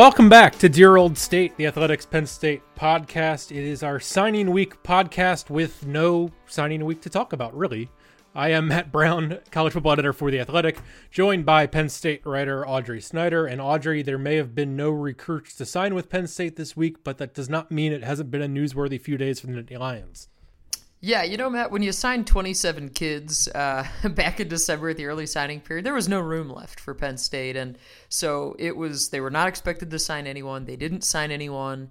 Welcome back to Dear Old State, the Athletic's Penn State podcast. It is our signing week podcast with no signing week to talk about, really. I am Matt Brown, college football editor for The Athletic, joined by Penn State writer Audrey Snyder. And Audrey, there may have been no recruits to sign with Penn State this week, but that does not mean it hasn't been a newsworthy few days for the Nittany Lions. Yeah, you know, Matt, when you signed 27 kids uh, back in December at the early signing period, there was no room left for Penn State. And so it was, they were not expected to sign anyone. They didn't sign anyone.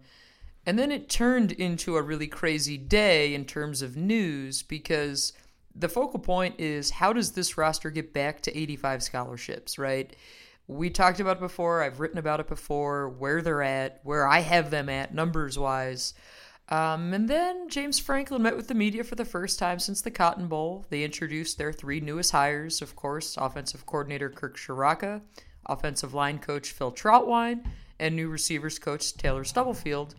And then it turned into a really crazy day in terms of news because the focal point is how does this roster get back to 85 scholarships, right? We talked about it before. I've written about it before, where they're at, where I have them at numbers wise. Um, and then James Franklin met with the media for the first time since the Cotton Bowl. They introduced their three newest hires, of course, offensive coordinator Kirk Ciarrocca, offensive line coach Phil Trautwein, and new receivers coach Taylor Stubblefield.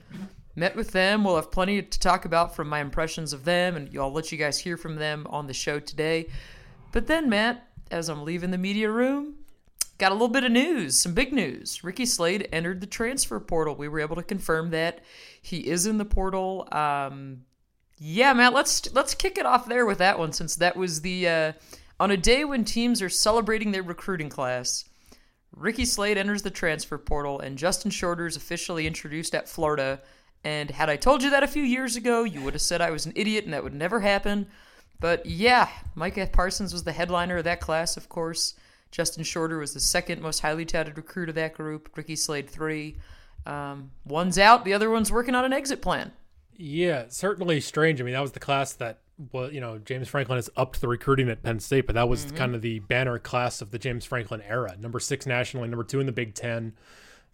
Met with them. We'll have plenty to talk about from my impressions of them, and I'll let you guys hear from them on the show today. But then, Matt, as I'm leaving the media room, got a little bit of news, some big news. Ricky Slade entered the transfer portal. We were able to confirm that he is in the portal. Um, yeah, Matt, let's let's kick it off there with that one since that was the uh, on a day when teams are celebrating their recruiting class. Ricky Slade enters the transfer portal, and Justin Shorter is officially introduced at Florida. And had I told you that a few years ago, you would have said I was an idiot and that would never happen. But yeah, Micah Parsons was the headliner of that class, of course. Justin Shorter was the second most highly touted recruit of that group. Ricky Slade three. Um, one's out, the other one's working on an exit plan. Yeah, certainly strange. I mean, that was the class that well, you know, James Franklin has upped the recruiting at Penn State, but that was mm-hmm. kind of the banner class of the James Franklin era. Number six nationally, number two in the Big Ten,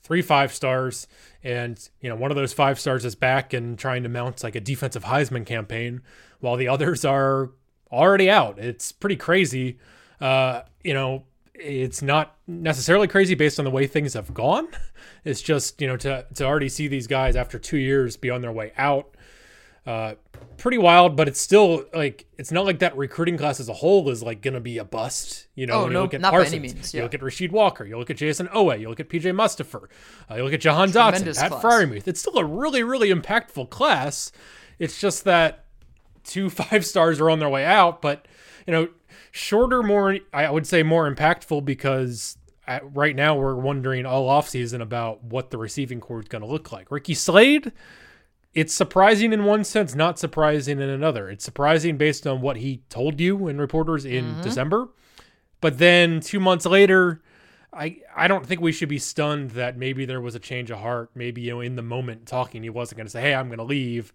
three five stars, and you know, one of those five stars is back and trying to mount like a defensive Heisman campaign, while the others are already out. It's pretty crazy. Uh, you know, it's not necessarily crazy based on the way things have gone. It's just you know to to already see these guys after two years be on their way out. Uh, pretty wild, but it's still like it's not like that recruiting class as a whole is like gonna be a bust. You know, oh, when no, you look at not Parsons, by any means. Yeah. You look at Rasheed Walker, you look at Jayson Oweh, you look at PJ Mustipher, uh, you look at Jahan Dotson, Pat Freiermuth. It's still a really, really impactful class. It's just that two five stars are on their way out, but you know, shorter, more I would say more impactful because at, right now we're wondering all offseason about what the receiving corps is going to look like. Ricky Slade, it's surprising in one sense, not surprising in another. It's surprising based on what he told you and reporters in mm-hmm. December, but then two months later. I, I don't think we should be stunned that maybe there was a change of heart. Maybe you know in the moment talking, he wasn't going to say, "Hey, I'm going to leave."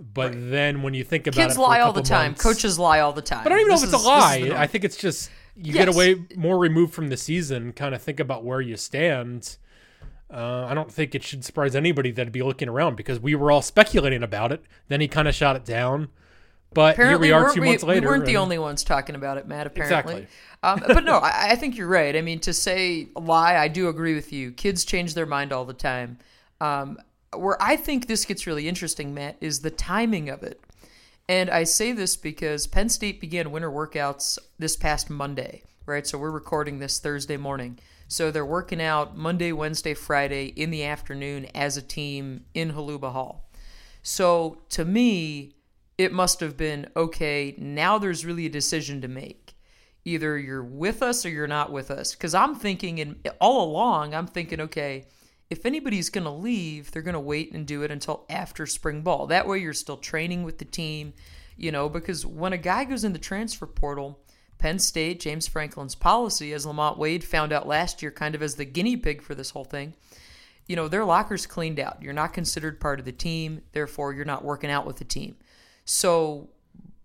But right. then when you think about kids it, lie all the time. Months, Coaches lie all the time. But I don't even this know if it's a lie. I think it's just you yes. get away more removed from the season. Kind of think about where you stand. Uh, I don't think it should surprise anybody that'd be looking around because we were all speculating about it. Then he kind of shot it down. But apparently, here we are two months later. We weren't the only ones talking about it, Matt. Apparently, exactly. um, but no, I, I, think you're right. I mean, to say lie, I do agree with you. Kids change their mind all the time. Um, where I think this gets really interesting, Matt, is the timing of it. And I say this because Penn State began winter workouts this past Monday, right? So we're recording this Thursday morning. So they're working out Monday, Wednesday, Friday in the afternoon as a team in Holuba Hall. So to me, it must have been okay, now there's really a decision to make. Either you're with us or you're not with us. Because I'm thinking, and all along, I'm thinking, okay, if anybody's going to leave, they're going to wait and do it until after spring ball. That way you're still training with the team, you know, because when a guy goes in the transfer portal, Penn State, James Franklin's policy, as Lamont Wade found out last year, kind of as the guinea pig for this whole thing, you know, their locker's cleaned out. You're not considered part of the team, therefore, you're not working out with the team. So,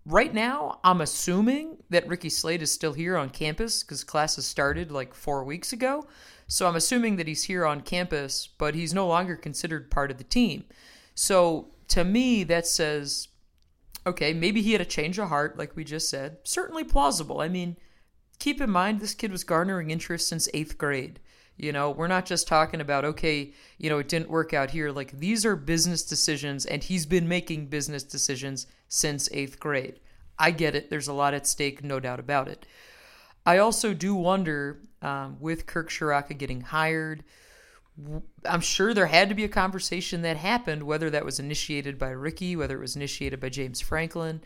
right now, I'm assuming that Ricky Slade is still here on campus because classes started like four weeks ago. So I'm assuming that he's here on campus, but he's no longer considered part of the team. So to me, that says, okay, maybe he had a change of heart, like we just said. Certainly plausible. I mean, keep in mind this kid was garnering interest since eighth grade. You know, we're not just talking about, okay, you know, it didn't work out here. Like, these are business decisions, and he's been making business decisions since eighth grade. I get it. There's a lot at stake, no doubt about it. I also do wonder, um, with Kirk Ciarrocca getting hired, I'm sure there had to be a conversation that happened, whether that was initiated by Ricky, whether it was initiated by James Franklin,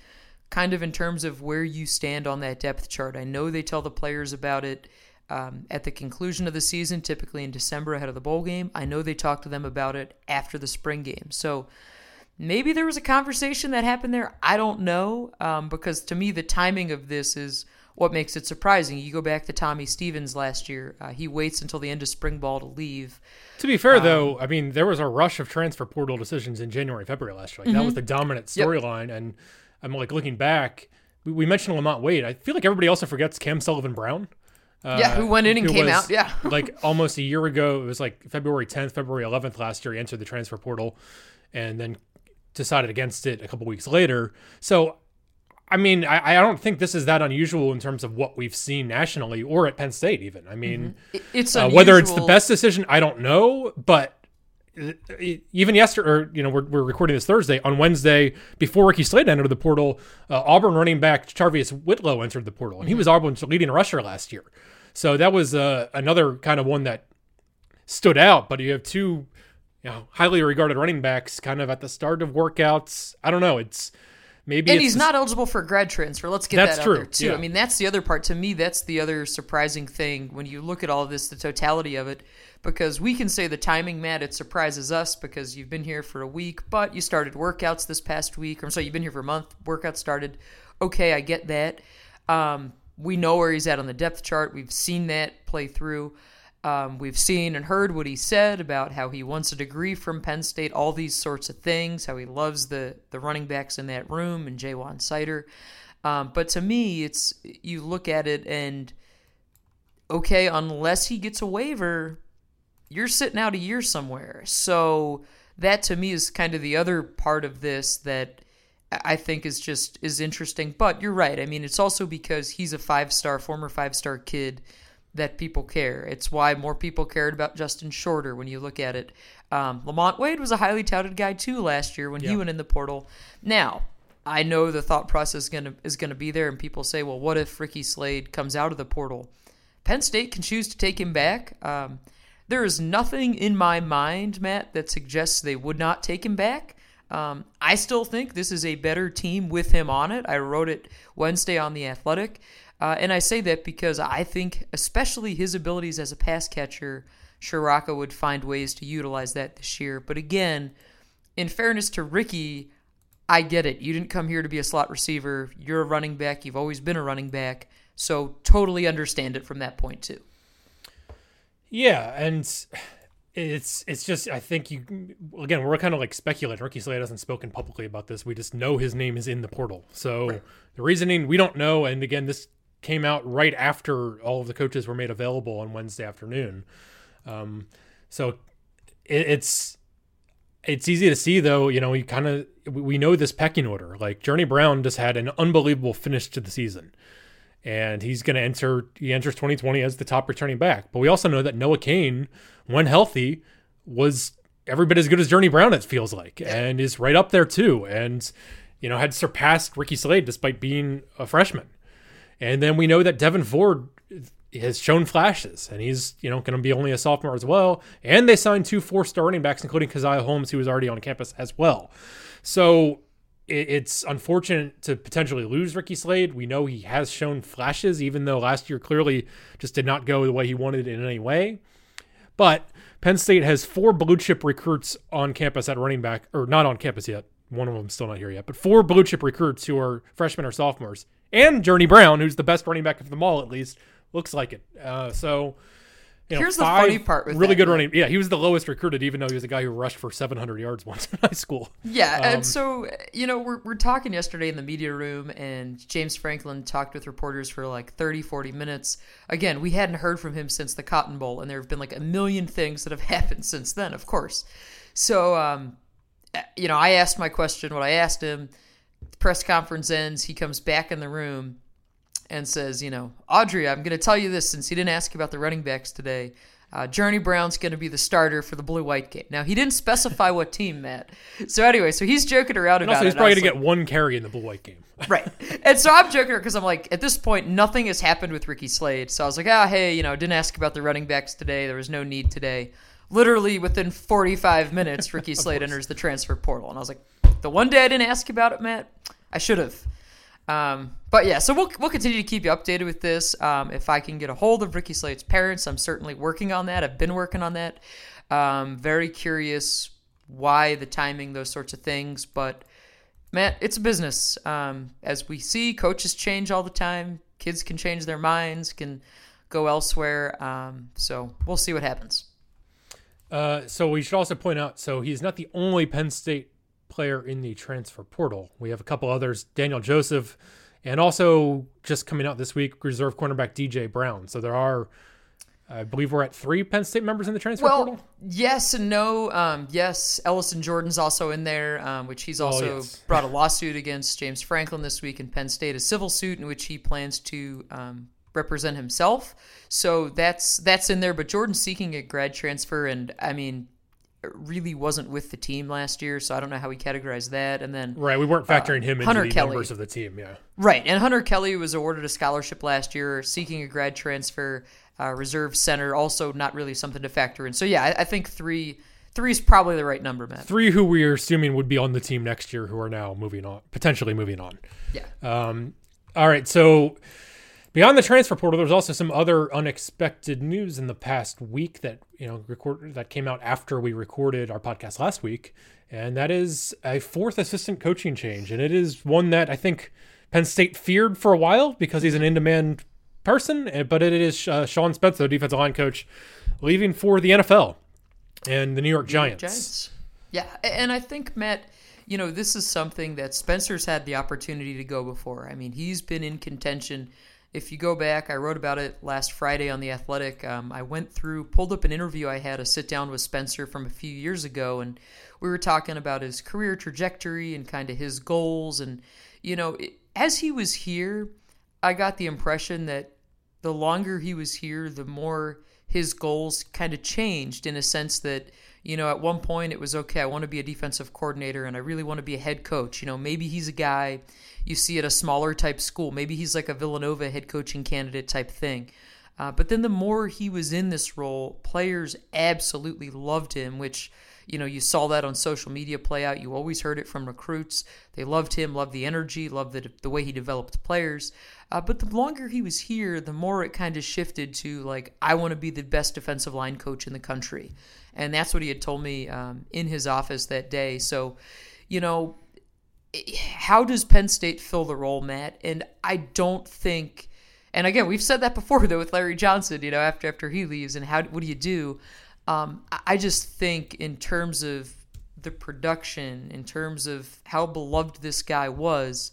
kind of in terms of where you stand on that depth chart. I know they tell the players about it um, at the conclusion of the season, typically in December ahead of the bowl game. I know they talk to them about it after the spring game. So maybe there was a conversation that happened there. I don't know um, because to me, the timing of this is what makes it surprising. You go back to Tommy Stevens last year, uh, he waits until the end of spring ball to leave. To be fair, um, though, I mean, there was a rush of transfer portal decisions in January, February last year. Like, mm-hmm. That was the dominant storyline. Yep. And I'm like looking back, we, we mentioned Lamont Wade. I feel like everybody also forgets Cam Sullivan Brown. Uh, yeah, who went in and came out. Yeah. like almost a year ago, it was like February 10th, February 11th last year, he entered the transfer portal and then decided against it a couple weeks later. So, I mean, I, I don't think this is that unusual in terms of what we've seen nationally or at Penn State, even. I mean, mm-hmm. it's uh, whether it's the best decision, I don't know, but even yesterday, or you know, we're, we're recording this Thursday. On Wednesday, before Ricky Slade entered the portal, uh, Auburn running back JaTarvious Whitlow entered the portal, and he mm-hmm. was Auburn's leading rusher last year. So that was uh, another kind of one that stood out. But you have two, you know, highly regarded running backs, kind of at the start of workouts. I don't know. It's maybe, and he's not eligible for grad transfer. Let's get that out true. there too. Yeah. I mean, that's the other part. To me, that's the other surprising thing when you look at all of this, the totality of it because we can say the timing, Matt, it surprises us because you've been here for a week, but you started workouts this past week. Or sorry, you've been here for a month. Workouts started. Okay, I get that. Um, we know where he's at on the depth chart. We've seen that play through. Um, we've seen and heard what he said about how he wants a degree from Penn State, all these sorts of things, how he loves the, the running backs in that room and Ja'Juan Seider. Um, but to me, it's you look at it and okay, unless he gets a waiver, you're sitting out a year somewhere. So that to me is kind of the other part of this that I think is just is interesting. But you're right. I mean, it's also because he's a five star, former five star kid that people care. It's why more people cared about Justin Shorter when you look at it. Um, Lamont Wade was a highly touted guy too last year when yeah. he went in the portal. Now, I know the thought process is gonna is gonna be there, and people say, well, what if Ricky Slade comes out of the portal? Penn State can choose to take him back. Um, there is nothing in my mind, Matt, that suggests they would not take him back. Um, I still think this is a better team with him on it. I wrote it Wednesday on The Athletic. Uh, and I say that because I think, especially his abilities as a pass catcher, Ciarrocca would find ways to utilize that this year. But again, in fairness to Ricky, I get it. You didn't come here to be a slot receiver. You're a running back. You've always been a running back. So totally understand it from that point, too. Yeah, and it's it's just I think you again we're kind of like speculating. Ricky Slade hasn't spoken publicly about this. We just know his name is in the portal. So right. the reasoning we don't know. And again, this came out right after all of the coaches were made available on Wednesday afternoon. Um, so it, it's it's easy to see though. You know, we kind of we know this pecking order. Like Journey Brown just had an unbelievable finish to the season and he's going to enter. He enters 2020 as the top returning back. But we also know that Noah Cain, when healthy, was every bit as good as Journey Brown. It feels like, and is right up there too. And you know, had surpassed Ricky Slade despite being a freshman. And then we know that Devyn Ford has shown flashes, and he's you know going to be only a sophomore as well. And they signed two four-star running backs, including Caziah Holmes, who was already on campus as well. So it's unfortunate to potentially lose Ricky Slade. We know he has shown flashes, even though last year clearly just did not go the way he wanted in any way. But Penn State has four blue chip recruits on campus at running back, or not on campus yet. One of them still not here yet, but four blue chip recruits who are freshmen or sophomores, and Journey Brown, who's the best running back of them all, at least looks like it. Uh, so you know, Here's the funny part with really that, good running. Yeah, he was the lowest recruited, even though he was a guy who rushed for 700 yards once in high school. Yeah, um, and so you know we're we're talking yesterday in the media room, and James Franklin talked with reporters for like 30, 40 minutes. Again, we hadn't heard from him since the Cotton Bowl, and there have been like a million things that have happened since then, of course. So, um, you know, I asked my question. What I asked him. The press conference ends. He comes back in the room and says, you know, Audrey, I'm going to tell you this since he didn't ask you about the running backs today. Uh, Journey Brown's going to be the starter for the blue white game. Now he didn't specify what team, Matt. So anyway, so he's joking around and about also, he's probably going to get one carry in the blue white game. right. And so I'm joking because I'm like, at this point, nothing has happened with Ricky Slade. So I was like, ah, oh, hey, you know, didn't ask about the running backs today. There was no need today. Literally within 45 minutes, Ricky Slade enters the transfer portal. And I was like, the one day I didn't ask you about it, Matt, I should have. Um, but yeah, so we'll, we'll continue to keep you updated with this. Um, if I can get a hold of Ricky Slade's parents, I'm certainly working on that. I've been working on that. Um, very curious why the timing, those sorts of things. But Matt, it's a business. Um, as we see, coaches change all the time. Kids can change their minds, can go elsewhere. Um, so we'll see what happens. Uh, so we should also point out, so he's not the only Penn State player in the transfer portal. We have a couple others, Daniel Joseph, and also just coming out this week, reserve cornerback DJ Brown. So there are, I believe we're at three Penn State members in the transfer well, portal. Yes and no. Um, yes, Ellison Jordan's also in there, um, which he's oh, also oh, yes. brought a lawsuit against James Franklin this week in Penn State, a civil suit in which he plans to um, represent himself. So that's that's in there. But Jordan's seeking a grad transfer, and I mean, really wasn't with the team last year, so I don't know how we categorize that. And then right, we weren't factoring uh, him into Hunter the Kelly. numbers of the team. Yeah, right. And Hunter Kelly was awarded a scholarship last year, seeking a grad transfer. Uh, reserve center, also not really something to factor in. So yeah, I, I think three. Three is probably the right number, man. Three who we are assuming would be on the team next year, who are now moving on, potentially moving on. Yeah. Um, all right. So Beyond the transfer portal, there's also some other unexpected news in the past week that you know record that came out after we recorded our podcast last week, and that is a fourth assistant coaching change, and it is one that I think Penn State feared for a while because he's an in-demand person, eh, but it is uh, Sean Spencer, defensive line coach, leaving for the NFL and the New York Giants. Giants. Yeah, and I think Matt you know, this is something that Spencer's had the opportunity to go before. I mean, he's been in contention if you go back, I wrote about it last Friday on The Athletic. Um, I went through, pulled up an interview I had a sit down with Spencer from a few years ago, and we were talking about his career trajectory and kind of his goals. And, you know, it, as he was here, I got the impression that the longer he was here, the more his goals kind of changed in a sense that, you know, at one point it was okay, I want to be a defensive coordinator and I really want to be a head coach. You know, maybe he's a guy you see at a smaller type school. Maybe he's like a Villanova head coaching candidate type thing. Uh, but then the more he was in this role, players absolutely loved him, which, you know, you saw that on social media play out. You always heard it from recruits. They loved him, loved the energy, loved the, the way he developed players. Uh, but the longer he was here, the more it kind of shifted to, like, I want to be the best defensive line coach in the country. And that's what he had told me um, in his office that day. So, you know, how does Penn State fill the role, Matt? And I don't think, and again, we've said that before though with Larry Johnson. You know, after after he leaves, and how what do you do? Um, I just think in terms of the production, in terms of how beloved this guy was,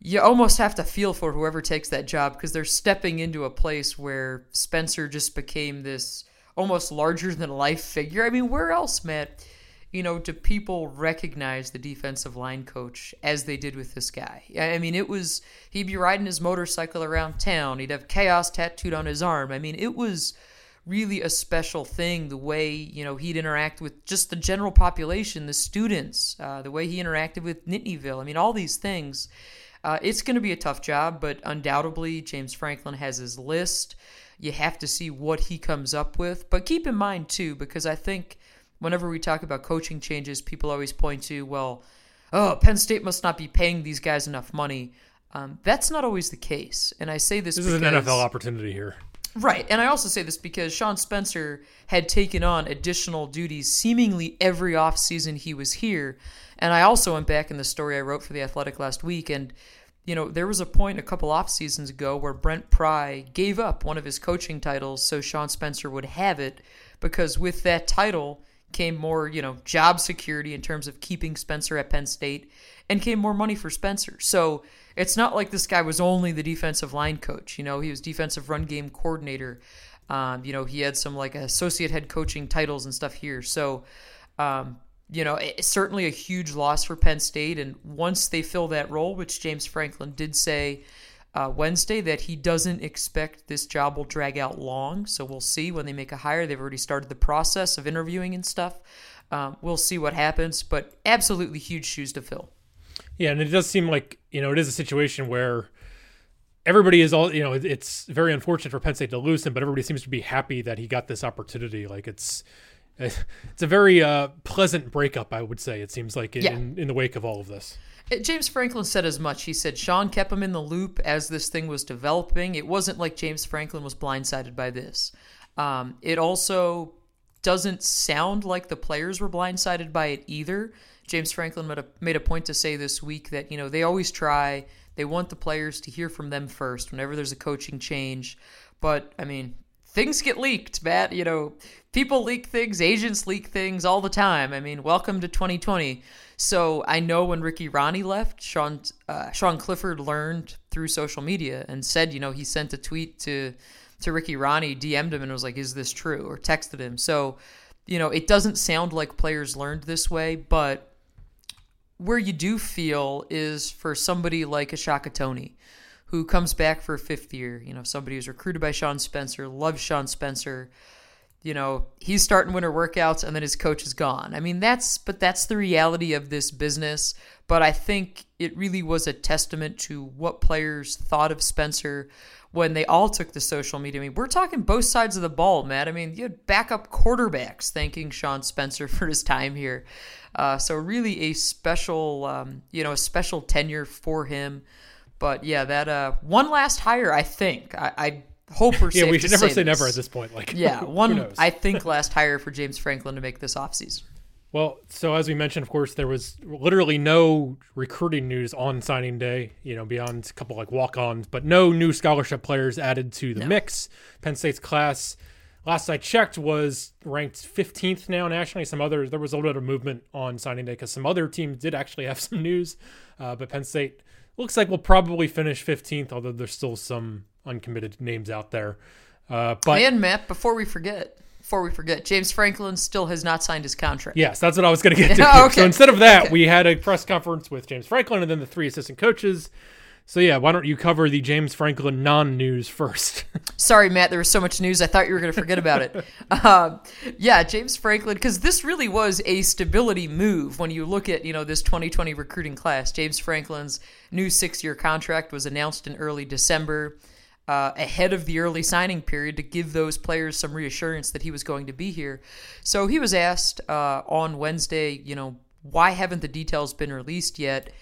you almost have to feel for whoever takes that job because they're stepping into a place where Spencer just became this almost larger than life figure. I mean, where else, Matt? you know, do people recognize the defensive line coach as they did with this guy? I mean, it was, he'd be riding his motorcycle around town, he'd have chaos tattooed on his arm. I mean, it was really a special thing the way, you know, he'd interact with just the general population, the students, uh, the way he interacted with Nittanyville. I mean, all these things. Uh, it's going to be a tough job, but undoubtedly, James Franklin has his list. You have to see what he comes up with. But keep in mind, too, because I think whenever we talk about coaching changes, people always point to, well, oh, Penn State must not be paying these guys enough money. Um, that's not always the case. And I say this This because, is an NFL opportunity here. Right. And I also say this because Sean Spencer had taken on additional duties seemingly every offseason he was here. And I also went back in the story I wrote for The Athletic last week. And, you know, there was a point a couple off seasons ago where Brent Pry gave up one of his coaching titles so Sean Spencer would have it because with that title, came more, you know, job security in terms of keeping Spencer at Penn State and came more money for Spencer. So it's not like this guy was only the defensive line coach. You know, he was defensive run game coordinator. Um, you know, he had some like associate head coaching titles and stuff here. So, um, you know, certainly a huge loss for Penn State. And once they fill that role, which James Franklin did say uh, Wednesday that he doesn't expect this job will drag out long. So we'll see when they make a hire. They've already started the process of interviewing and stuff. Um, we'll see what happens, but absolutely huge shoes to fill. Yeah, and it does seem like you know it is a situation where everybody is all you know. It's very unfortunate for Penn State to lose him, but everybody seems to be happy that he got this opportunity. Like it's it's a very uh, pleasant breakup, I would say. It seems like in, yeah. in, in the wake of all of this. Uh, James Franklin said as much. He said Sean kept him in the loop as this thing was developing. It wasn't like James Franklin was blindsided by this. Um, it also doesn't sound like the players were blindsided by it either. James Franklin made a, made a point to say this week that you know they always try. They want the players to hear from them first whenever there's a coaching change. But I mean, things get leaked, Matt. You know, people leak things, agents leak things all the time. I mean, welcome to 2020. So I know when Ricky Rahne left, Sean uh, Sean Clifford learned through social media and said, you know, he sent a tweet to to Ricky Rahne, DM'd him and was like, "Is this true?" or texted him. So, you know, it doesn't sound like players learned this way, but where you do feel is for somebody like a Toney, who comes back for a fifth year. You know, somebody who's recruited by Sean Spencer, loves Sean Spencer. You know, he's starting winter workouts and then his coach is gone. I mean, that's, but that's the reality of this business. But I think it really was a testament to what players thought of Spencer when they all took the social media. I mean, we're talking both sides of the ball, Matt. I mean, you had backup quarterbacks thanking Sean Spencer for his time here. Uh, so really a special, um, you know, a special tenure for him. But yeah, that uh, one last hire, I think. I, I hope we're yeah. we should never say, say never at this point. Like yeah, one I think last hire for James Franklin to make this offseason. Well, so as we mentioned, of course, there was literally no recruiting news on signing day, you know, beyond a couple like walk ons, but no new scholarship players added to the no. mix. Penn State's class, last I checked, was ranked 15th now nationally. Some others, there was a little bit of movement on signing day because some other teams did actually have some news, uh, but Penn State looks like we'll probably finish 15th, although there's still some uncommitted names out there. Uh, but and Matt, before we forget, before we forget, James Franklin still has not signed his contract. Yes, that's what I was going to get to. okay. So instead of that, okay. we had a press conference with James Franklin and then the three assistant coaches. So yeah, why don't you cover the James Franklin non-news first? Sorry, Matt. There was so much news. I thought you were going to forget about it. Uh, yeah, James Franklin, because this really was a stability move when you look at you know this 2020 recruiting class. James Franklin's new six-year contract was announced in early December uh, ahead of the early signing period to give those players some reassurance that he was going to be here. So he was asked uh, on Wednesday, you know, why haven't the details been released yet?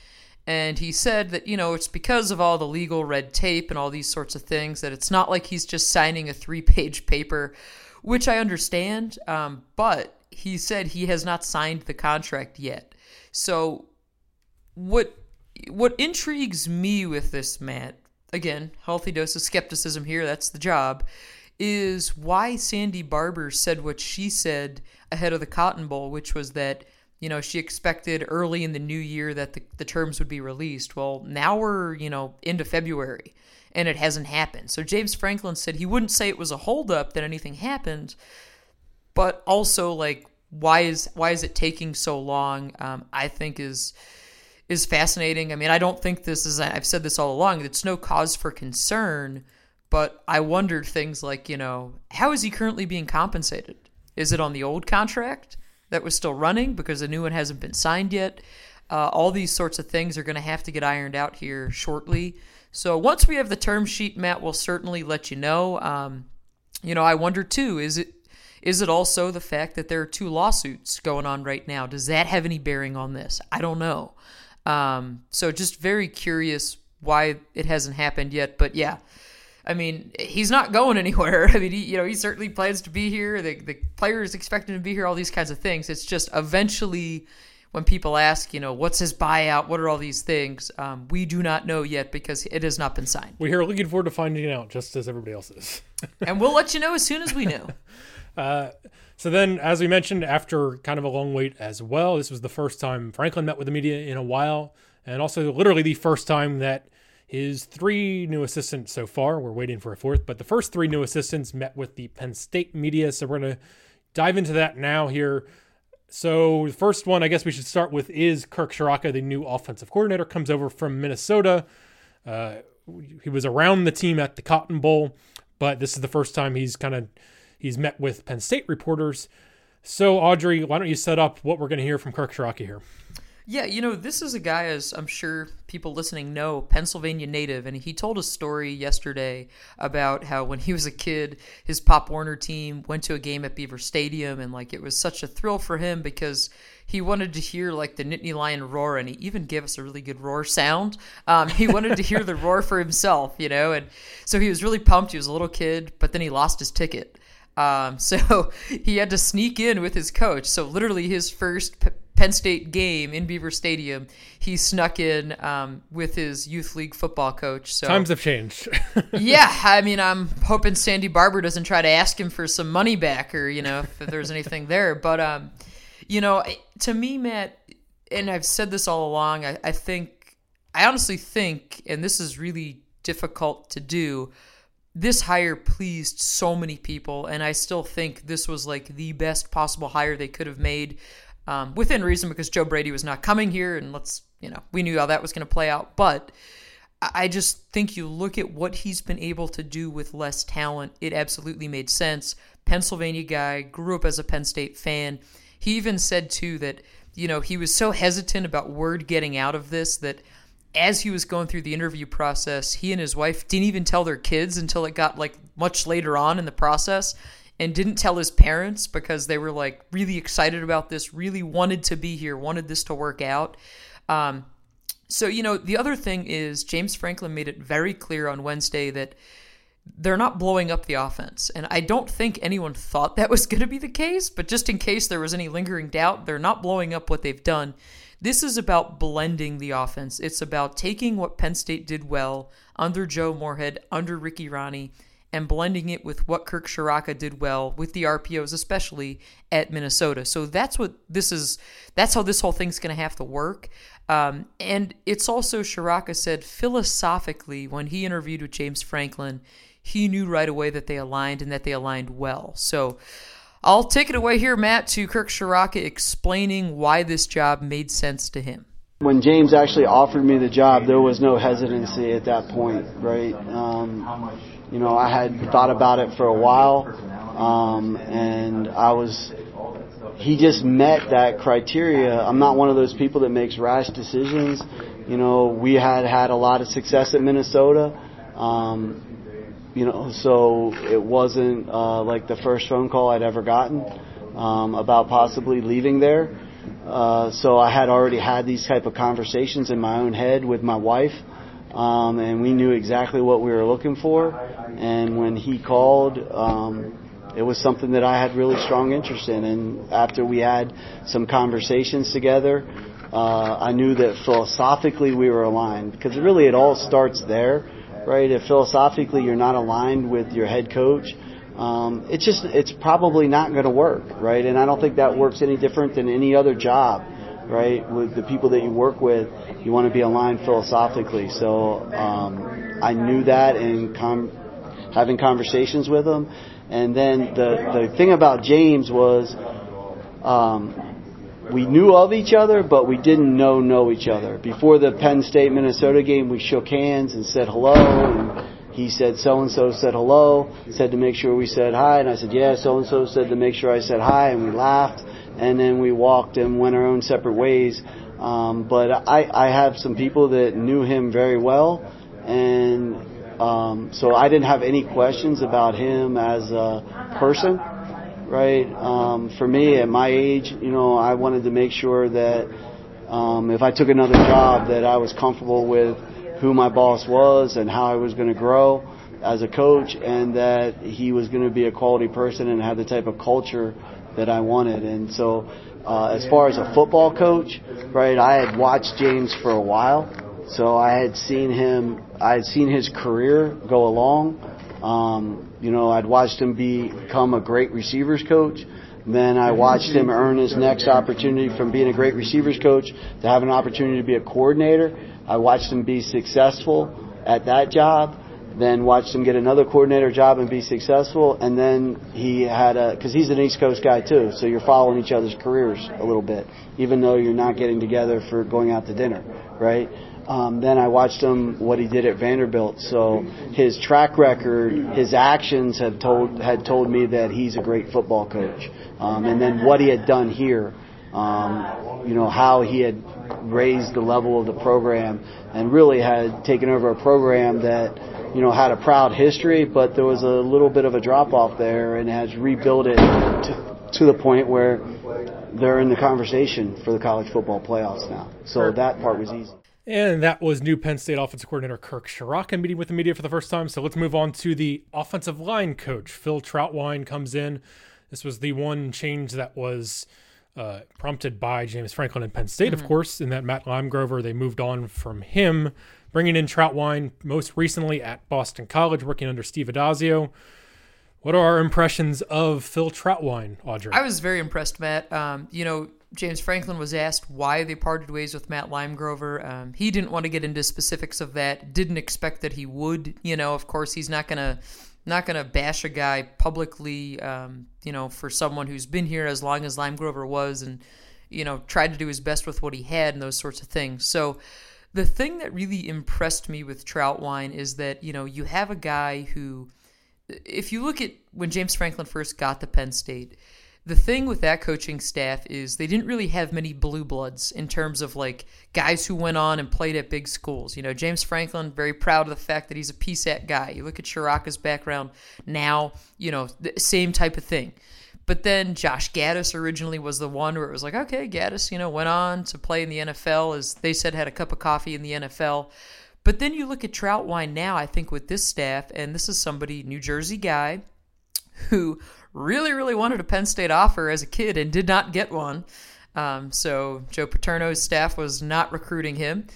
And he said that, you know, it's because of all the legal red tape and all these sorts of things that it's not like he's just signing a three page paper, which I understand. Um, but he said he has not signed the contract yet. So what what intrigues me with this, Matt, again, healthy dose of skepticism here, that's the job, is why Sandy Barbour said what she said ahead of the Cotton Bowl, which was that, you know, she expected early in the new year that the, the terms would be released. Well, now we're, you know, into February and it hasn't happened. So James Franklin said he wouldn't say it was a holdup that anything happened, but also like why is why is it taking so long? Um, I think is is fascinating. I mean, I don't think this is, I've said this all along, it's no cause for concern, but I wondered things like, you know, how is he currently being compensated? Is it on the old contract that was still running because the new one hasn't been signed yet? Uh, all these sorts of things are going to have to get ironed out here shortly. So once we have the term sheet, Matt, we'll certainly let you know. Um, you know, I wonder too, is it is it also the fact that there are two lawsuits going on right now? Does that have any bearing on this? I don't know. Um, so just very curious why it hasn't happened yet. But yeah, I mean, he's not going anywhere. I mean, he, you know, he certainly plans to be here. The the player is expecting to be here. All these kinds of things. It's just eventually when people ask, you know, what's his buyout? What are all these things? Um, we do not know yet because it has not been signed. We're here looking forward to finding out, just as everybody else is. and we'll let you know as soon as we know. Uh, so then, as we mentioned, after kind of a long wait as well, this was the first time Franklin met with the media in a while, and also literally the first time that his three new assistants so far, we're waiting for a fourth, but the first three new assistants met with the Penn State media. So we're going to dive into that now here. So the first one, I guess we should start with is Kirk Ciarrocca, the new offensive coordinator, comes over from Minnesota. Uh, he was around the team at the Cotton Bowl, but this is the first time he's kind of He's met with Penn State reporters. So, Audrey, why don't you set up what we're going to hear from Kirk Ciarrocca here? Yeah, you know, this is a guy, as I'm sure people listening know, Pennsylvania native, and he told a story yesterday about how when he was a kid, his Pop Warner team went to a game at Beaver Stadium, and like it was such a thrill for him because he wanted to hear like the Nittany Lion roar, and he even gave us a really good roar sound. Um, he wanted to hear the roar for himself, you know, and so he was really pumped. He was a little kid, but then he lost his ticket. Um, so he had to sneak in with his coach. So literally his first Penn State game in Beaver Stadium, he snuck in um, with his youth league football coach. So times have changed. yeah, I mean, I'm hoping Sandy Barbour doesn't try to ask him for some money back, or you know, if there's anything there. But um, you know, to me, Matt, and I've said this all along. I, I think, I honestly think, and this is really difficult to do this hire pleased so many people, and I still think this was like the best possible hire they could have made um, within reason because Joe Brady was not coming here, and let's you know we knew how that was going to play out. But I just think you look at what he's been able to do with less talent. It absolutely made sense. Pennsylvania guy, grew up as a Penn State fan. He even said too that you know he was so hesitant about word getting out of this that as he was going through the interview process, he and his wife didn't even tell their kids until it got like much later on in the process and didn't tell his parents because they were like really excited about this, really wanted to be here, wanted this to work out. Um, so, you know, the other thing is James Franklin made it very clear on Wednesday that they're not blowing up the offense. And I don't think anyone thought that was going to be the case, but just in case there was any lingering doubt, they're not blowing up what they've done. This is about blending the offense. It's about taking what Penn State did well under Joe Moorhead, under Ricky Rahne, and blending it with what Kirk Ciarrocca did well with the RPOs, especially at Minnesota. So that's what this is. That's how this whole thing's going to have to work. Um, and it's also Ciarrocca said philosophically when he interviewed with James Franklin, he knew right away that they aligned and that they aligned well. So I'll take it away here, Matt, to Kirk Ciarrocca explaining why this job made sense to him. When James actually offered me the job, there was no hesitancy at that point, right? Um, you know, I had thought about it for a while, um, and I was. He just met that criteria. I'm not one of those people that makes rash decisions. You know, we had had a lot of success at Minnesota. Um, you know, so it wasn't uh, like the first phone call I'd ever gotten um, about possibly leaving there. Uh, so I had already had these type of conversations in my own head with my wife, um, and we knew exactly what we were looking for. And when he called, um, it was something that I had really strong interest in. And after we had some conversations together, uh, I knew that philosophically we were aligned because really it all starts there right? If philosophically you're not aligned with your head coach, um, it's just it's probably not going to work, right? And I don't think that works any different than any other job, right? With the people that you work with, you want to be aligned philosophically. So um, I knew that in com- having conversations with them, and then the the thing about James was. Um, we knew of each other, but we didn't know know each other. Before the Penn State Minnesota game, we shook hands and said hello. And he said so and so said hello, said to make sure we said hi, and I said yeah. So and so said to make sure I said hi, and we laughed, and then we walked and went our own separate ways. Um, but I, I have some people that knew him very well, and um, so I didn't have any questions about him as a person right? Um, for me, at my age, you know, I wanted to make sure that um, if I took another job, that I was comfortable with who my boss was and how I was going to grow as a coach, and that he was going to be a quality person and have the type of culture that I wanted. And so, uh, as far as a football coach, right, I had watched James for a while, so I had seen him, I had seen his career go along. Um, you know, I'd watched him become a great receivers coach. Then I watched him earn his next opportunity from being a great receivers coach to have an opportunity to be a coordinator. I watched him be successful at that job. Then watched him get another coordinator job and be successful. And then he had a, because he's an East Coast guy too, so you're following each other's careers a little bit, even though you're not getting together for going out to dinner, right? Um, then I watched him what he did at Vanderbilt. So his track record, his actions have told had told me that he's a great football coach. Um, and then what he had done here um, you know, how he had raised the level of the program and really had taken over a program that, you know, had a proud history, but there was a little bit of a drop off there and has rebuilt it to, to the point where they're in the conversation for the college football playoffs now. So that part was easy. And that was new Penn State offensive coordinator Kirk Ciarrocca meeting with the media for the first time. So let's move on to the offensive line coach. Phil Trautwein comes in. This was the one change that was uh, prompted by James Franklin and Penn State, mm-hmm. of course, in that Matt Limegrover, they moved on from him, bringing in Trautwein most recently at Boston College, working under Steve Addazio. What are our impressions of Phil Trautwein, Audrey? I was very impressed, Matt. Um, you know, James Franklin was asked why they parted ways with Matt Limegrover. Um, he didn't want to get into specifics of that. Didn't expect that he would. You know, of course, he's not to not to bash a guy publicly. Um, you know, for someone who's been here as long as Limegrover was, and you know, tried to do his best with what he had and those sorts of things. So. The thing that really impressed me with Trautwein is that, you know, you have a guy who, if you look at when James Franklin first got to Penn State, the thing with that coaching staff is they didn't really have many blue bloods in terms of like guys who went on and played at big schools. You know, James Franklin, very proud of the fact that he's a PSAC guy. You look at Ciarrocca's background now, you know, same type of thing. But then Josh Gattis originally was the one where it was like, okay, Gattis, you know, went on to play in the NFL, as they said, had a cup of coffee in the NFL. But then you look at Trautwein now, I think, with this staff, and this is somebody, New Jersey guy, who really, really wanted a Penn State offer as a kid and did not get one. Um, so Joe Paterno's staff was not recruiting him.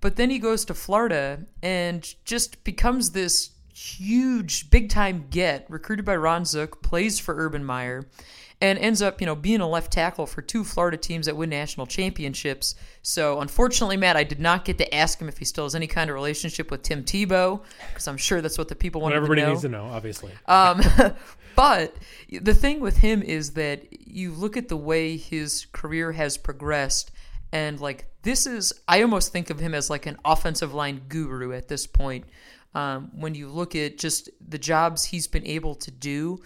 But then he goes to Florida and just becomes this huge, big time get, recruited by Ron Zook, plays for Urban Meyer, and ends up, you know, being a left tackle for two Florida teams that win national championships. So unfortunately, Matt, I did not get to ask him if he still has any kind of relationship with Tim Tebow, because I'm sure that's what the people want to know. Everybody needs to know, obviously. Um, But the thing with him is that you look at the way his career has progressed, and like this is, I almost think of him as like an offensive line guru at this point. Um, when you look at just the jobs he's been able to do.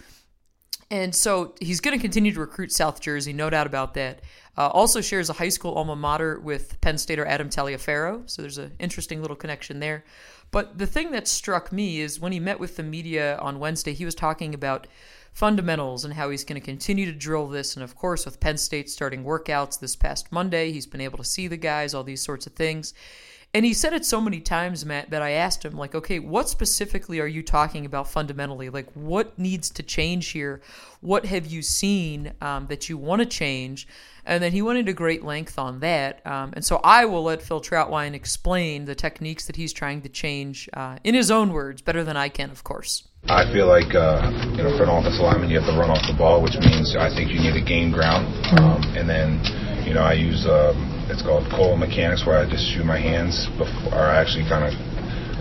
And so he's going to continue to recruit South Jersey, no doubt about that. Uh, also shares a high school alma mater with Penn Stater Adam Taliaferro, so there's an interesting little connection there. But the thing that struck me is when he met with the media on Wednesday, he was talking about fundamentals and how he's going to continue to drill this. And of course, with Penn State starting workouts this past Monday, he's been able to see the guys, all these sorts of things. And he said it so many times, Matt, that I asked him, like, okay, what specifically are you talking about fundamentally? Like, what needs to change here? What have you seen um, that you want to change? And then he went into great length on that. Um, and so I will let Phil Trautwein explain the techniques that he's trying to change uh, in his own words, better than I can, of course. I feel like uh, you know for an offensive lineman you have to run off the ball, which means I think you need to gain ground, um, and then you know I use um, it's called coil mechanics where I just shoot my hands before, or I actually kind of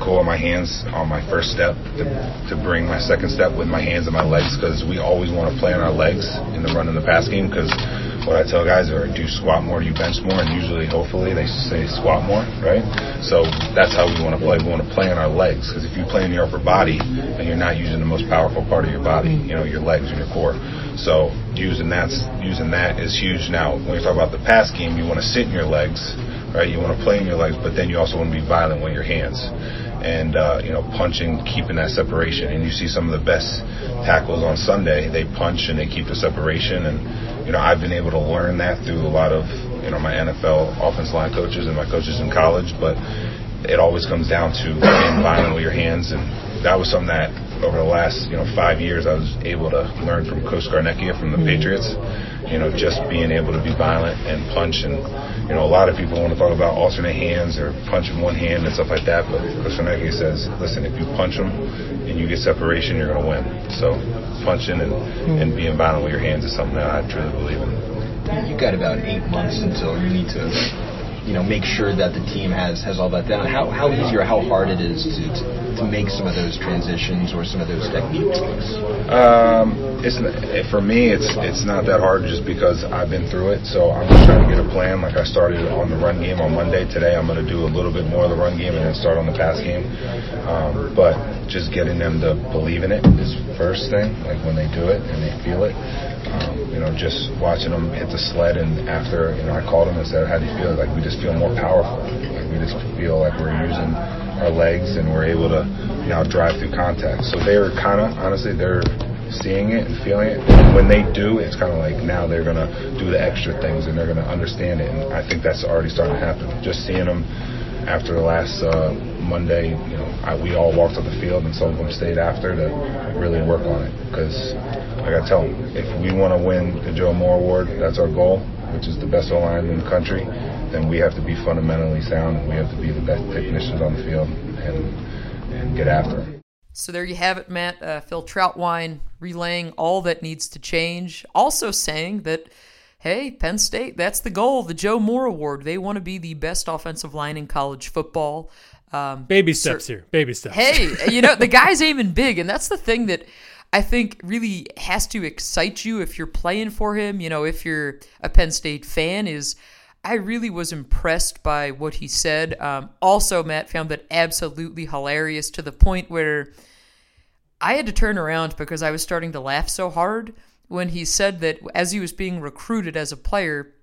coil my hands on my first step to, to bring my second step with my hands and my legs because we always want to play on our legs in the run and the pass game because what I tell guys are do squat more, do you bench more, and usually, hopefully, they say squat more, right? So that's how we want to play. We want to play on our legs because if you play in your upper body and you're not using the most powerful part of your body, you know, your legs and your core. So using that, using that is huge. Now, when you talk about the pass game, you want to sit in your legs, right? You want to play in your legs, but then you also want to be violent with your hands and uh, you know punching, keeping that separation. And you see some of the best tackles on Sunday. They punch and they keep the separation. And you know I've been able to learn that through a lot of you know my NFL offense line coaches and my coaches in college. But it always comes down to being violent with your hands, and that was something that over the last you know five years I was able to learn from Coach Scarnecchia from the mm-hmm. Patriots you know, just being able to be violent and punch. And, you know, a lot of people want to talk about alternate hands or punch in one hand and stuff like that. But Scarnecchia says, listen, if you punch them and you get separation, you're going to win. So punching and, mm-hmm. and being violent with your hands is something that I truly believe in. You've got about eight months until you need to you know make sure that the team has has all that down. How how easy or how hard it is to, to, to make some of those transitions or some of those techniques? Um, it's for me it's it's not that hard just because I've been through it. So I'm just trying to get a plan. Like I started on the run game on Monday. Today I'm going to do a little bit more of the run game and then start on the pass game. Um, but just getting them to believe in it is first thing. Like when they do it and they feel it. Um, you know, just watching them hit the sled, and after you know I called them and said, "How do you feel?" Like we just feel more powerful. Like we just feel like we're using our legs and we're able to now drive through contact. So they are kind of honestly they're seeing it and feeling it. When they do, it's kind of like now they're gonna do the extra things and they're gonna understand it. And I think that's already starting to happen. Just seeing them after the last uh, Monday, you know, I, we all walked on the field and some of them stayed after to really work on it. Because I got to tell them, if we want to win the Joe Moore Award, that's our goal, which is the best O-line in the country, then we have to be fundamentally sound and we have to be the best technicians on the field and, and get after it. So there you have it, Matt. Uh, Phil Trautwein relaying all that needs to change. Also saying that hey, Penn State, that's the goal. The Joe Moore Award. They want to be the best offensive line in college football. Um, baby steps here. Baby steps. Hey, you know, the guy's aiming big. And that's the thing that I think really has to excite you if you're playing for him. You know, if you're a Penn State fan, is I really was impressed by what he said. Um, also, Matt found that absolutely hilarious to the point where I had to turn around because I was starting to laugh so hard when he said that as he was being recruited as a player,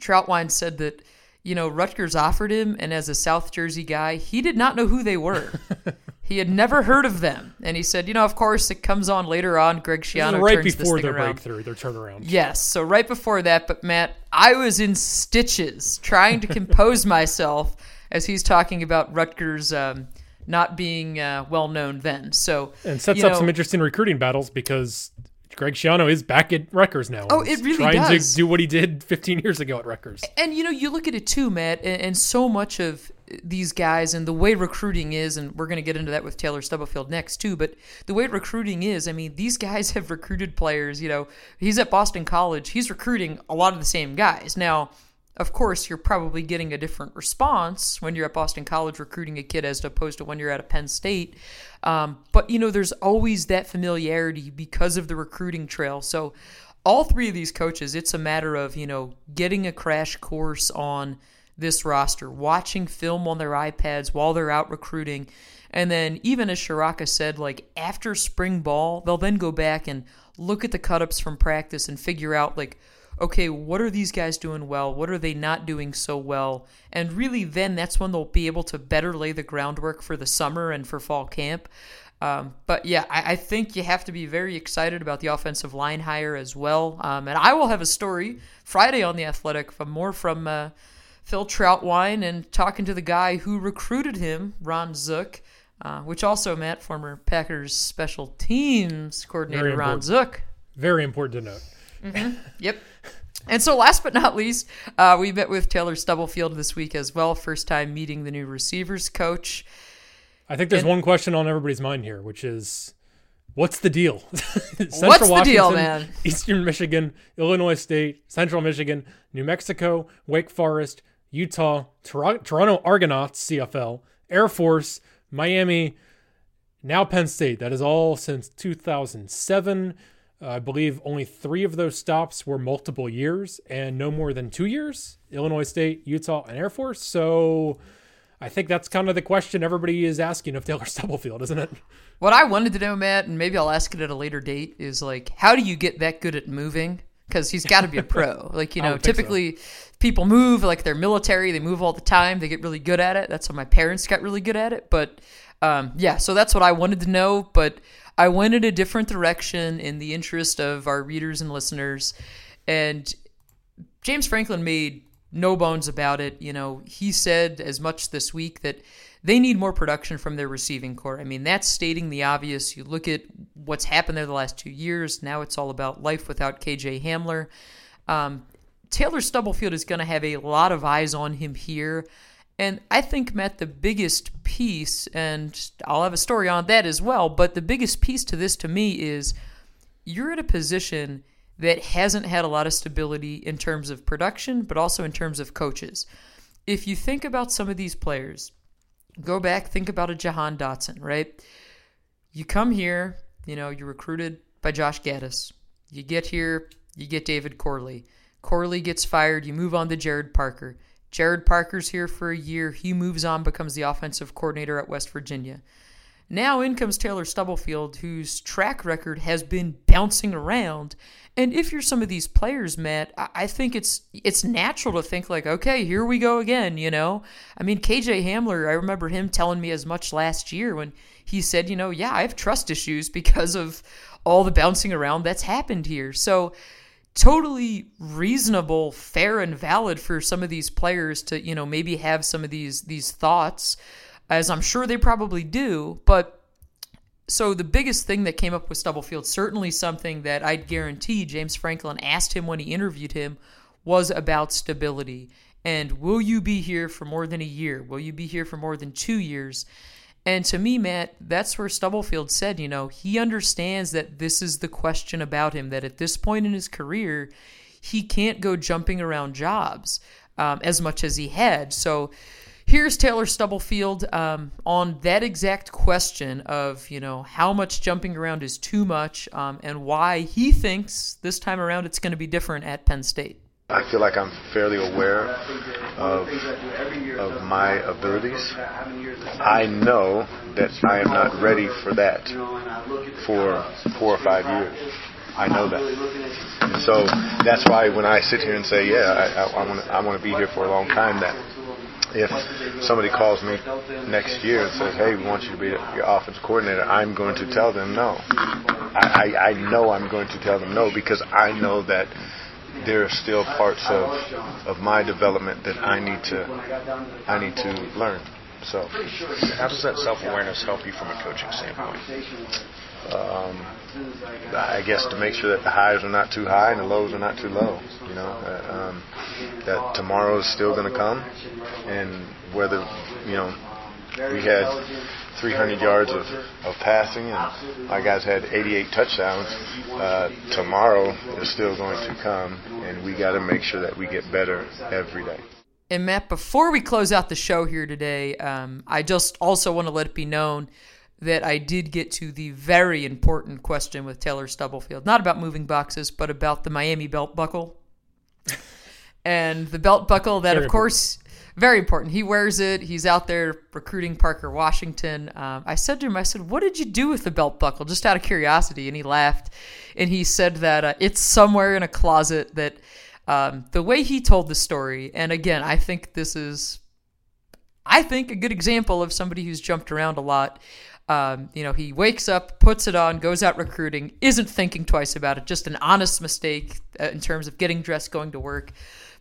Trautwein said that, you know, Rutgers offered him, and as a South Jersey guy, he did not know who they were. he had never heard of them. And he said, you know, of course, it comes on later on. Greg Schiano right turns before this their around. breakthrough, their turnaround. Yes, so right before that, but Matt, I was in stitches trying to compose myself as he's talking about Rutgers um, not being uh, well known then. So and sets up know, some interesting recruiting battles because Greg Schiano is back at Rutgers now. Oh, it really trying does. to do what he did 15 years ago at Rutgers. And you know, you look at it too, Matt, and, and so much of these guys and the way recruiting is, and we're going to get into that with Taylor Stubblefield next too. But the way recruiting is, I mean, these guys have recruited players. You know, he's at Boston College. He's recruiting a lot of the same guys now of course, you're probably getting a different response when you're at Boston College recruiting a kid as opposed to when you're at a Penn State. Um, but, you know, there's always that familiarity because of the recruiting trail. So, all three of these coaches, it's a matter of, you know, getting a crash course on this roster, watching film on their iPads while they're out recruiting. And then, even as Ciarrocca said, like after spring ball, they'll then go back and look at the cut ups from practice and figure out, like, okay, what are these guys doing well? What are they not doing so well? And really, then that's when they'll be able to better lay the groundwork for the summer and for fall camp. Um, but yeah, I, I, think you have to be very excited about the offensive line hire as well. Um, and I will have a story Friday on the Athletic from more from uh, Phil Trautwein and talking to the guy who recruited him, Ron Zook. Uh, which also, Matt, former Packers special teams coordinator Ron Zook. Very important to note. Mm-hmm. Yep. And so, last but not least, uh, we met with Taylor Stubblefield this week as well. First time meeting the new receivers coach. I think there's and, one question on everybody's mind here, which is what's the deal? Central what's the Washington, deal, man? Eastern Michigan, Illinois State, Central Michigan, New Mexico, Wake Forest, Utah, Tor- Toronto Argonauts, CFL, Air Force, Miami, now Penn State. That is all since 2007. Uh, I believe only three of those stops were multiple years and no more than two years Illinois State, Utah, and Air Force. So I think that's kind of the question everybody is asking of Taylor Stubblefield, isn't it? What I wanted to know, Matt, and maybe I'll ask it at a later date, is like, how do you get that good at moving? Because he's got to be a pro. like, you know, typically so. people move like they're military, they move all the time, they get really good at it. That's how my parents got really good at it. But um, yeah, so that's what I wanted to know. But I went in a different direction in the interest of our readers and listeners. And James Franklin made no bones about it. You know, he said as much this week that they need more production from their receiving corps. I mean, that's stating the obvious. You look at what's happened there the last two years. Now it's all about life without KJ Hamler. Um, Taylor Stubblefield is going to have a lot of eyes on him here. And I think, Matt, the biggest piece, and I'll have a story on that as well, but the biggest piece to this to me is you're at a position that hasn't had a lot of stability in terms of production, but also in terms of coaches. If you think about some of these players, go back, think about a Jahan Dotson, right? You come here, you know, you're recruited by Josh Gattis. You get here, you get David Corley. Corley gets fired, you move on to Gerad Parker. Gerad Parker's here for a year. He moves on, becomes the offensive coordinator at West Virginia. Now in comes Taylor Stubblefield, whose track record has been bouncing around. And if you're some of these players, Matt, I think it's it's natural to think like, okay, here we go again. You know, I mean, KJ Hamler, I remember him telling me as much last year when he said, you know, yeah, I have trust issues because of all the bouncing around that's happened here. So totally reasonable, fair, and valid for some of these players to, you know, maybe have some of these these thoughts, as I'm sure they probably do. But so the biggest thing that came up with Stubblefield, certainly something that I'd guarantee James Franklin asked him when he interviewed him, was about stability. And will you be here for more than a year? Will you be here for more than two years? And to me, Matt, that's where Stubblefield said, you know, he understands that this is the question about him, that at this point in his career, he can't go jumping around jobs um, as much as he had. So here's Taylor Stubblefield um, on that exact question of, you know, how much jumping around is too much um, and why he thinks this time around it's going to be different at Penn State. I feel like I'm fairly aware of, of my abilities. I know that I am not ready for that for four or five years. I know that. So that's why when I sit here and say, yeah, I, I, I want to be here for a long time, that if somebody calls me next year and says, "Hey, we want you to be your offensive coordinator," I'm going to tell them no. I, I, I know I'm going to tell them no because I know that there are still parts of of my development that I need to I need to learn. So, how does that self awareness help you from a coaching standpoint? Um, I guess to make sure that the highs are not too high and the lows are not too low. You know, uh, um, that tomorrow is still going to come, and whether you know we had 300 yards of, of passing, and my guys had 88 touchdowns. Uh, tomorrow is still going to come, and we got to make sure that we get better every day. And Matt, before we close out the show here today, um, I just also want to let it be known that I did get to the very important question with Taylor Stubblefield, not about moving boxes, but about the Miami belt buckle. and the belt buckle that, of course, very important. He wears it. He's out there recruiting Parker Washington. Um, I said to him, I said, "What did you do with the belt buckle?" Just out of curiosity, and he laughed, and he said that uh, it's somewhere in a closet. That um, the way he told the story, and again, I think this is, I think a good example of somebody who's jumped around a lot. Um, you know, he wakes up, puts it on, goes out recruiting, isn't thinking twice about it, just an honest mistake uh, in terms of getting dressed, going to work.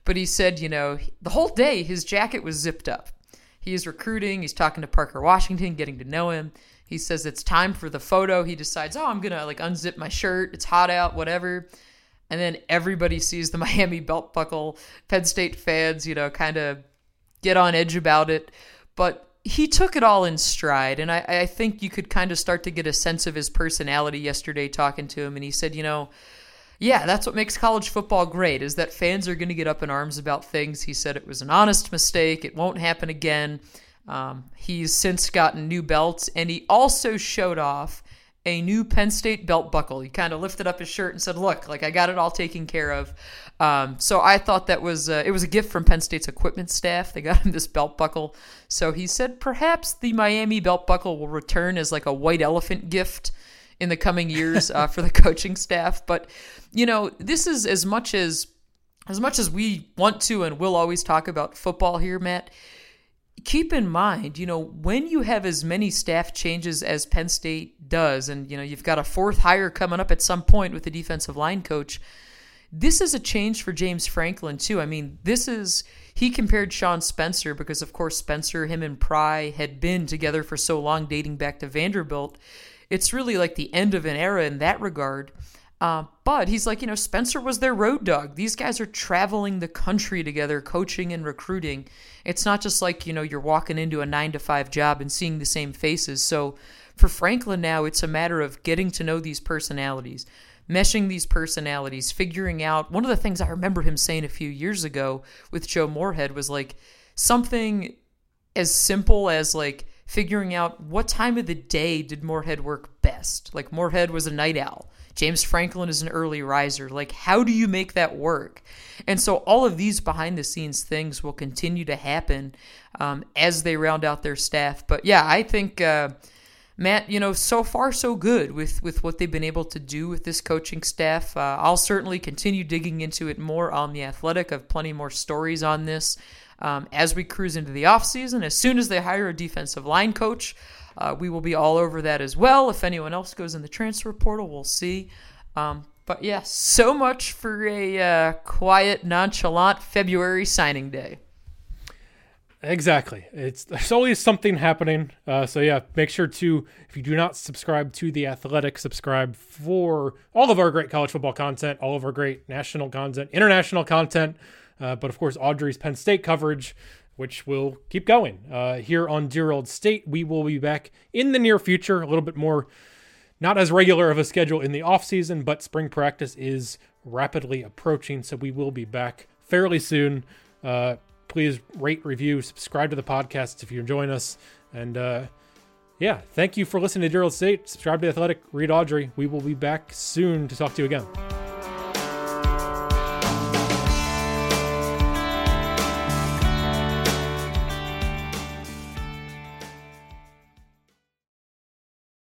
But he said, you know, the whole day his jacket was zipped up. He is recruiting, he's talking to Parker Washington, getting to know him. He says it's time for the photo. He decides, oh, I'm going to like unzip my shirt. It's hot out, whatever. And then everybody sees the Miami belt buckle. Penn State fans, you know, kind of get on edge about it. But he took it all in stride. And I, I think you could kind of start to get a sense of his personality yesterday talking to him. And he said, you know, yeah, that's what makes college football great is that fans are going to get up in arms about things. He said it was an honest mistake. It won't happen again. Um, he's since gotten new belts, and he also showed off a new Penn State belt buckle. He kind of lifted up his shirt and said, "Look, like I got it all taken care of." Um, so I thought that was uh, it was a gift from Penn State's equipment staff. They got him this belt buckle. So he said perhaps the Miami belt buckle will return as like a white elephant gift in the coming years uh, for the coaching staff. But you know, this is as much as as much as we want to and will always talk about football here, Matt. Keep in mind, you know, when you have as many staff changes as Penn State does, and you know you've got a fourth hire coming up at some point with the defensive line coach. This is a change for James Franklin too. I mean, this is he compared Sean Spencer because, of course, Spencer, him and Pry had been together for so long, dating back to Vanderbilt it's really like the end of an era in that regard. Uh, but he's like, you know, Spencer was their road dog. These guys are traveling the country together, coaching and recruiting. It's not just like, you know, you're walking into a nine to five job and seeing the same faces. So for Franklin now, it's a matter of getting to know these personalities, meshing these personalities, figuring out. One of the things I remember him saying a few years ago with Joe Moorhead was like something as simple as like, figuring out what time of the day did Moorhead work best. Like Moorhead was a night owl. James Franklin is an early riser. Like, how do you make that work? And so, all of these behind the scenes things will continue to happen um, as they round out their staff. But yeah, I think uh, Matt, you know, so far so good with with what they've been able to do with this coaching staff. Uh, I'll certainly continue digging into it more on the Athletic. I've plenty more stories on this um, as we cruise into the offseason. As soon as they hire a defensive line coach, uh, we will be all over that as well. If anyone else goes in the transfer portal, we'll see. Um, but yeah, so much for a uh, quiet, nonchalant February signing day. Exactly. It's there's always something happening. Uh, so yeah, make sure to if you do not subscribe to the Athletic, subscribe for all of our great college football content, all of our great national content, international content, uh, but of course Audrey's Penn State coverage, which will keep going uh, here on Dear Old State. We will be back in the near future, a little bit more, not as regular of a schedule in the off season, but spring practice is rapidly approaching, so we will be back fairly soon. Uh, please rate, review, subscribe to the podcast if you're enjoying us. And uh, yeah, thank you for listening to Dear Old State. Subscribe to the Athletic, read Audrey. We will be back soon to talk to you again.